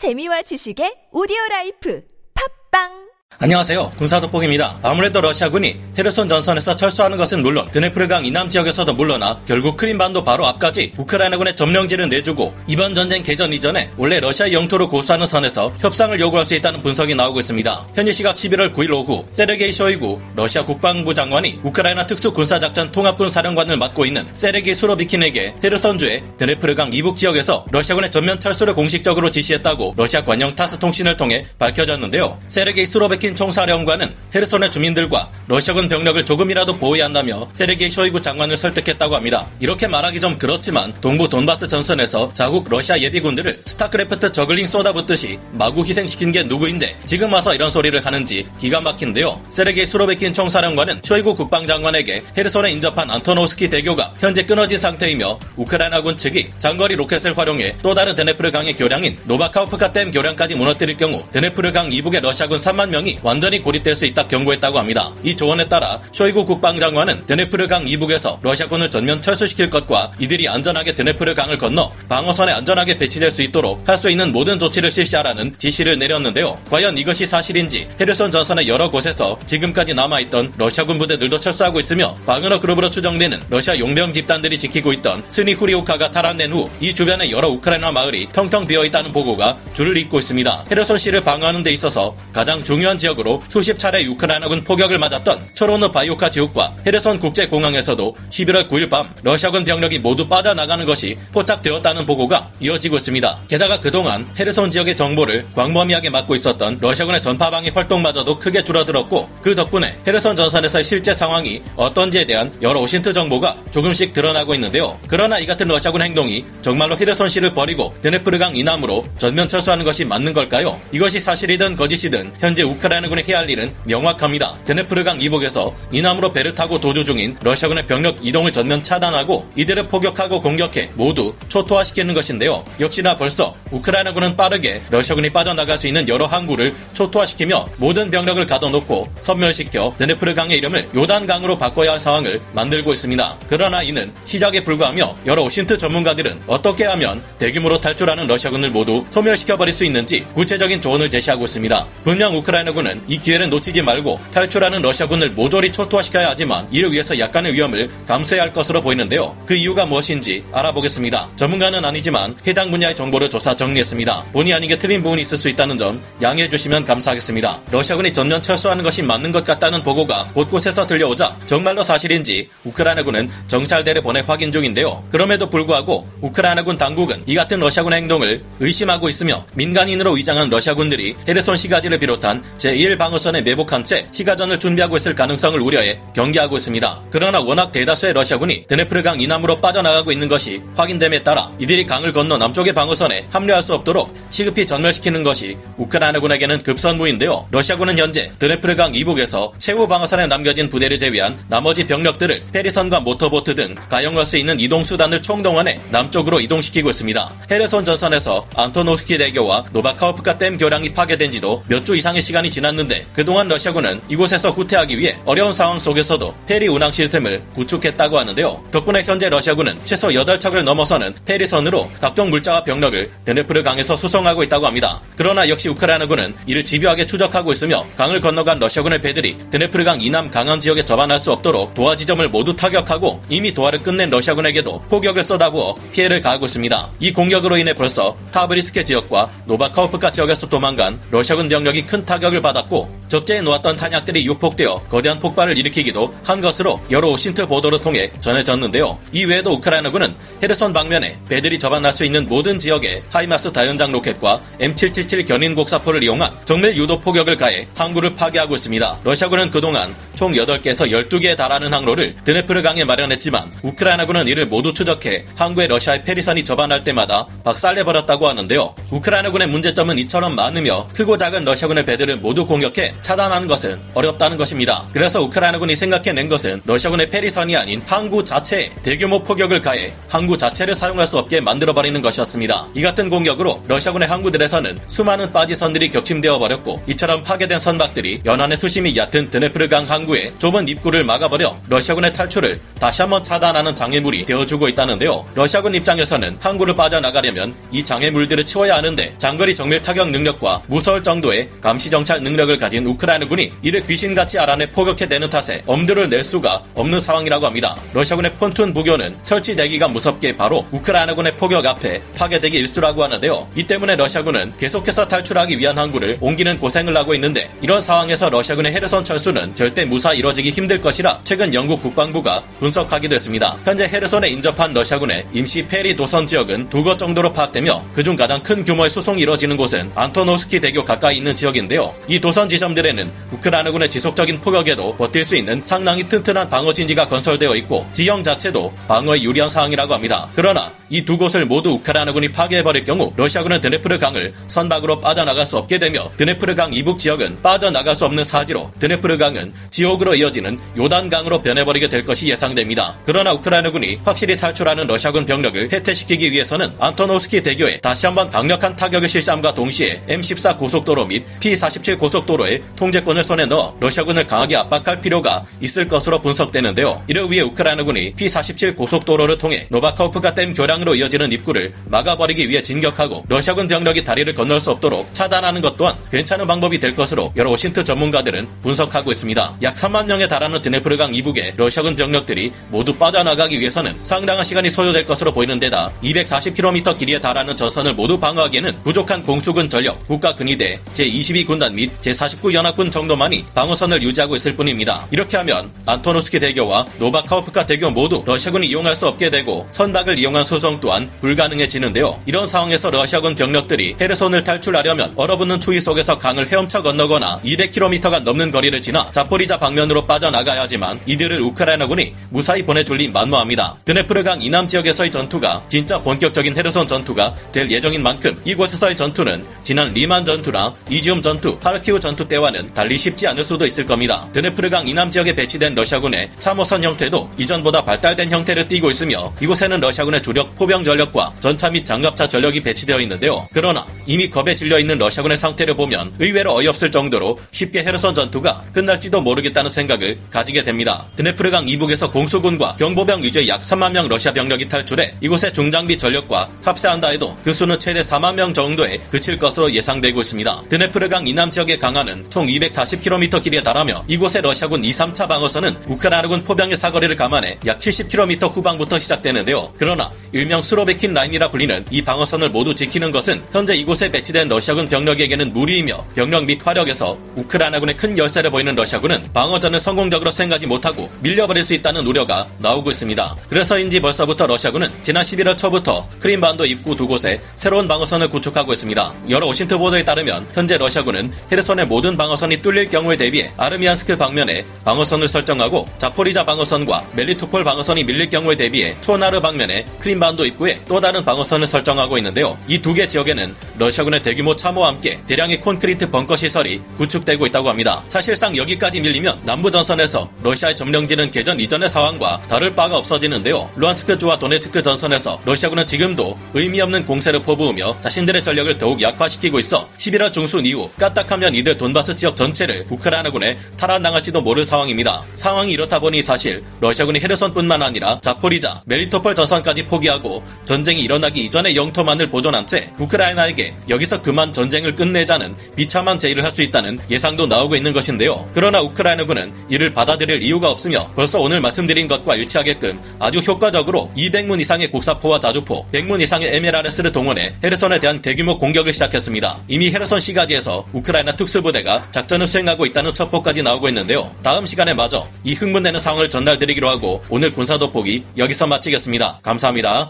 재미와 지식의 오디오 라이프. 팟빵 안녕하세요. 군사돋보기입니다. 아무래도 러시아군이 헤르손 전선에서 철수하는 것은 물론 드네프르강 이남 지역에서도 물러나 결국 크림반도 바로 앞까지 우크라이나군의 점령지를 내주고 이번 전쟁 개전 이전에 원래 러시아 영토로 고수하는 선에서 협상을 요구할 수 있다는 분석이 나오고 있습니다. 현지 시각 11월 9일 오후 세르게이 쇼이구 러시아 국방부 장관이 우크라이나 특수군사작전 통합군 사령관을 맡고 있는 세르게이 수로비킨에게 헤르손주의 드네프르강 이북 지역에서 러시아군의 전면 철수를 공식적으로 지시했다고 러시아 관영 타스 통신을 통해 밝혀졌는데요. 세르게이 수로비킨 푸틴 총사령관은 헤르손의 주민들과 러시아군 병력을 조금이라도 보호해야 한다며 세르게이 쇼이구 장관을 설득했다고 합니다. 이렇게 말하기 좀 그렇지만 동부 돈바스 전선에서 자국 러시아 예비군들을 StarCraft Zergling 쏟아붓듯이 마구 희생시킨 게 누구인데 지금 와서 이런 소리를 하는지 기가 막힌데요. 세르게이 수로베킨 총사령관은 쇼이구 국방장관에게 헤르손에 인접한 안토노스키 대교가 현재 끊어진 상태이며 우크라이나군 측이 장거리 로켓을 활용해 또 다른 드네프르 강의 교량인 노바카우프카 댐 교량까지 무너뜨릴 경우 드네프르 강 이북의 러시아군 3만 명이 완전히 고립될 수 있다 경고했다고 합니다. 이 조언에 따라 쇼이구 국방장관은 드네프르 강 이북에서 러시아군을 전면 철수시킬 것과 이들이 안전하게 드네프르 강을 건너 방어선에 안전하게 배치될 수 있도록 할 수 있는 모든 조치를 실시하라는 지시를 내렸는데요. 과연 이것이 사실인지 헤르손 전선의 여러 곳에서 지금까지 남아있던 러시아군 부대들도 철수하고 있으며 바그너 그룹으로 추정되는 러시아 용병 집단들이 지키고 있던 스니 후리오카가 탈환된 후 이 주변의 여러 우크라이나 마을이 텅텅 비어 있다는 보고가 줄을 잇고 있습니다. 헤르손 시를 방어하는 데 있어서 가장 중요한 지역 지역으로 수십 차례 우크라이나군 포격을 맞았던 초로노 바이오카 지역과 헤르손 국제공항에서도 11월 9일 밤 러시아군 병력이 모두 빠져나가는 것이 포착되었다는 보고가 이어지고 있습니다. 게다가 그동안 헤르손 지역의 정보를 광범위하게 맡고 있었던 러시아군의 전파방위 활동마저도 크게 줄어들었고 그 덕분에 헤르손 전선에서의 실제 상황이 어떤지에 대한 여러 OSINT 정보가 조금씩 드러나고 있는데요. 그러나 이 같은 러시아군 행동이 정말로 헤르손 시를 버리고 드네프르강 이남으로 전면 철수하는 것이 맞는 걸까요? 이것이 사실이든 거짓이든 현재 우크라이나 우크라이나군이 해야 할 일은 명확합니다. 드네프르강 이북에서 이남으로 배를 타고 도주 중인 러시아군의 병력 이동을 전면 차단하고 이들을 포격하고 공격해 모두 초토화시키는 것인데요. 역시나 벌써 우크라이나군은 빠르게 러시아군이 빠져나갈 수 있는 여러 항구를 초토화시키며 모든 병력을 가둬놓고 섬멸시켜 드네프르강의 이름을 요단강으로 바꿔야 할 상황을 만들고 있습니다. 그러나 이는 시작에 불과하며 여러 오신트 전문가들은 어떻게 하면 대규모로 탈출하는 러시아군을 모두 소멸시켜버릴 수 있는지 구체적인 조언을 제시하고 있습니다. 분명 우크라이나 군은 러시아군은 이 기회를 놓치지 말고 탈출하는 러시아군을 모조리 초토화시켜야 하지만 이를 위해서 약간의 위험을 감수해야 할 것으로 보이는데요. 그 이유가 무엇인지 알아보겠습니다. 전문가는 아니지만 해당 분야의 정보를 조사 정리했습니다. 본의 아니게 틀린 부분이 있을 수 있다는 점 양해해 주시면 감사하겠습니다. 러시아군이 전면 철수하는 것이 맞는 것 같다는 보고가 곳곳에서 들려오자 정말로 사실인지 우크라이나군은 정찰대를 보내 확인 중인데요. 그럼에도 불구하고 우크라이나군 당국은 이 같은 러시아군 행동을 의심하고 있으며 민간인으로 위장한 러시아군들이 헤르손 시가지를 비롯한 제 제1 방어선에 매복한 채 시가전을 준비하고 있을 가능성을 우려해 경계하고 있습니다. 그러나 워낙 대다수의 러시아군이 드네프르강 이남으로 빠져나가고 있는 것이 확인됨에 따라 이들이 강을 건너 남쪽의 방어선에 합류할 수 없도록 시급히 전멸시키는 것이 우크라이나군에게는 급선무인데요. 러시아군은 현재 드네프르강 이북에서 최후 방어선에 남겨진 부대를 제외한 나머지 병력들을 페리선과 모터보트 등 가용할 수 있는 이동 수단을 총동원해 남쪽으로 이동시키고 있습니다. 헤르손 전선에서 안토노스키 대교와 노바카우프카 댐 교량이 파괴된 지도 몇 주 이상의 시간이 지났 않았는데 그동안 러시아군은 이곳에서 후퇴하기 위해 어려운 상황 속에서도 페리 운항 시스템을 구축했다고 하는데요. 덕분에 현재 러시아군은 최소 8척을 넘어서는 페리선으로 각종 물자와 병력을 드네프르 강에서 수송하고 있다고 합니다. 그러나 역시 우크라이나군은 이를 집요하게 추적하고 있으며 강을 건너간 러시아군의 배들이 드네프르 강 이남 강안 지역에 접안할 수 없도록 도하 지점을 모두 타격하고 이미 도하를 끝낸 러시아군에게도 포격을 쏟아부어 피해를 가하고 있습니다. 이 공격으로 인해 벌써 타브리스케 지역과 노바카우프카 지역에서 도망간 러시아군 병력이 큰 타격을 받아 받았고 적재해 놓았던 탄약들이 유폭되어 거대한 폭발을 일으키기도 한 것으로 여러 OSINT 보도를 통해 전해졌는데요. 이 외에도 우크라이나군은 헤르손 방면에 배들이 접안할 수 있는 모든 지역에 HIMARS 다연장 로켓과 M777 견인 곡사포를 이용한 정밀 유도 포격을 가해 항구를 파괴하고 있습니다. 러시아군은 그동안 총 8개에서 12개에 달하는 항로를 드네프르 강에 마련했지만 우크라이나군은 이를 모두 추적해 항구에 러시아의 페리선이 접안할 때마다 박살내버렸다고 하는데요. 우크라이나군의 문제점은 이처럼 많으며 크고 작은 러시아군의 배들을 모두 공격해 차단하는 것은 어렵다는 것입니다. 그래서 우크라이나군이 생각해낸 것은 러시아군의 페리선이 아닌 항구 자체에 대규모 포격을 가해 항구 자체를 사용할 수 없게 만들어버리는 것이었습니다. 이 같은 공격으로 러시아군의 항구들에서는 수많은 바지선들이 격침되어 버렸고 이처럼 파괴된 선박들이 연안의 수심이 얕은 드네프르강 항구의 좁은 입구를 막아버려 러시아군의 탈출을 다시 한번 차단하는 장애물이 되어주고 있다는데요. 러시아군 입장에서는 항구를 빠져나가려면 이 장애물들을 치워야 하는데 장거리 정밀 타격 능력과 무서울 정도의 감시 정찰 능력을 가진 우크라이나군이 이를 귀신같이 알아내 포격해대는 탓에 엄두를 낼 수가 없는 상황이라고 합니다. 러시아군의 pontoon 부교는 설치되기가 무섭게 바로 우크라이나군의 포격 앞에 파괴되기 일쑤라고 하는데요. 이 때문에 러시아군은 계속해서 탈출하기 위한 항구를 옮기는 고생을 하고 있는데 이런 상황에서 러시아군의 헤르손 철수는 절대 무사 이뤄지기 힘들 것이라 최근 영국 국방부가 분석하기도 했습니다. 현재 헤르손에 인접한 러시아군의 임시 페리 도선 지역은 두 곳 정도로 파악되며 그중 가장 큰 규모의 수송이 이뤄지는 곳은 안토노스키 대교 가까이 있는 지역인데요. 이 도선 지점들에는 우크라이나군의 지속적인 포격에도 버틸 수 있는 상당히 튼튼한 방어 진지가 건설되어 있고 지형 자체도 방어에 유리한 상황이라고 합니다. 그러나 이 두 곳을 모두 우크라이나군이 파괴해버릴 경우 러시아군은 드네프르 강을 선박으로 빠져나갈 수 없게 되며 드네프르 강 이북 지역은 빠져나갈 수 없는 사지로 드네프르 강은 지옥으로 이어지는 요단강으로 변해버리게 될 것이 예상됩니다. 그러나 우크라이나군이 확실히 탈출하는 러시아군 병력을 해태시키기 위해서는 안토노스키 대교에 다시 한번 강력한 타격을 실시함과 동시에 M14 고속도로 및 P47 고속도로의 통제권을 손에 넣어 러시아군을 강하게 압박할 필요가 있을 것으로 분석되는데요. 이를 위해 우크라이나군이 P47 고속도로를 통해 노바카우프카 댐 교량 으로 이어지는 입구를 막아버리기 위해 진격하고 러시아군 병력이 다리를 건널 수 없도록 차단하는 것 또한 괜찮은 방법이 될 것으로 여러 OSINT 전문가들은 분석하고 있습니다. 약 3만 명에 달하는 드네프르강 이북에 러시아군 병력들이 모두 빠져나가기 위해서는 상당한 시간이 소요될 것으로 보이는 데다 240km 길이에 달하는 전선을 모두 방어하기에는 부족한 공수군 전력, 국가 근위대, 제22군단 및 제49연합군 정도만이 방어선을 유지하고 있을 뿐입니다. 이렇게 하면 안토노스키 대교와 노바카우프카 대교 모두 러시아군이 이용할 수 없게 되고 선박을 이용한 수송 또한 불가능해지는데요. 이런 상황에서 러시아군 병력들이 헤르손을 탈출하려면 얼어붙는 추위 속에서 강을 헤엄쳐 건너거나 200km가 넘는 거리를 지나 자포리자 방면으로 빠져나가야 하지만 이들을 우크라이나군이 무사히 보내줄 리 만무합니다. 드네프르강 이남 지역에서의 전투가 진짜 본격적인 헤르손 전투가 될 예정인 만큼 이곳에서의 전투는 지난 리만 전투나 이지움 전투, 하르키우 전투 때와는 달리 쉽지 않을 수도 있을 겁니다. 드네프르강 이남 지역에 배치된 러시아군의 참호선 형태도 이전보다 발달된 형태를 띠고 있으며 이곳에는 러시아군의 주력 포병 전력과 전차 및 장갑차 전력이 배치되어 있는데요. 그러나 이미 겁에 질려 있는 러시아군의 상태를 보면 의외로 어이없을 정도로 쉽게 헤르손 전투가 끝날지도 모르겠다는 생각을 가지게 됩니다. 드네프르강 이북에서 공수군과 경보병 위주의 약 3만 명 러시아 병력이 탈출해 이곳의 중장비 전력과 합세한다 해도 그 수는 최대 4만 명 정도에 그칠 것으로 예상되고 있습니다. 드네프르강 이남 지역의 강화는 총 240km 길이에 달하며 이곳의 러시아군 2, 3차 방어선은 우크라이나군 포병의 사거리를 감안해 약 70km 후방부터 시작되는데요. 그러나 일명 수로베킨 라인이라 불리는 이 방어선을 모두 지키는 것은 현재 이곳에 배치된 러시아군 병력에게는 무리이며 병력 및 화력에서 우크라이나군의 큰 열세를 보이는 러시아군은 방어전을 성공적으로 수행하지 못하고 밀려버릴 수 있다는 우려가 나오고 있습니다. 그래서인지 벌써부터 러시아군은 지난 11월 초부터 크림반도 입구 두 곳에 새로운 방어선을 구축하고 있습니다. 여러 OSINT 보도에 따르면 현재 러시아군은 헤르손의 모든 방어선이 뚫릴 경우에 대비해 아르미안스크 방면에 방어선을 설정하고 자포리자 방어선과 멜리토폴 방어선이 밀릴 경우에 대비해 초나르 방면에 크림반 도 입구에 또 다른 방어선을 설정하고 있는데요. 이 두 개 지역에는 러시아군의 대규모 참호와 함께 대량의 콘크리트 벙커 시설이 구축되고 있다고 합니다. 사실상 여기까지 밀리면 남부 전선에서 러시아의 점령지는 개전 이전의 상황과 다를 바가 없어지는데요. 루한스크주와 도네츠크 전선에서 러시아군은 지금도 의미 없는 공세를 퍼부으며 자신들의 전력을 더욱 약화시키고 있어 11월 중순 이후 까딱하면 이들 돈바스 지역 전체를 우크라이나군에 탈환당할지도 모를 상황입니다. 상황이 이렇다 보니 사실 러시아군이 헤르손뿐만 아니라 자포리자, 멜리토폴 전선까지 포기 하고 전쟁이 일어나기 이전의 영토만을 보존한 채 우크라이나에게 여기서 그만 전쟁을 끝내자는 비참한 제의를 할 수 있다는 예상도 나오고 있는 것인데요. 그러나 우크라이나군은 이를 받아들일 이유가 없으며 벌써 오늘 말씀드린 것과 일치하게끔 아주 효과적으로 200문 이상의 곡사포와 자주포, 100문 이상의 MLRS를 동원해 헤르손에 대한 대규모 공격을 시작했습니다. 이미 헤르손 시가지에서 우크라이나 특수부대가 작전을 수행하고 있다는 첩보까지 나오고 있는데요. 다음 시간에 마저 이 흥분되는 상황을 전달드리기로 하고 오늘 군사돋보기 여기서 마치겠습니다. 감사합니다.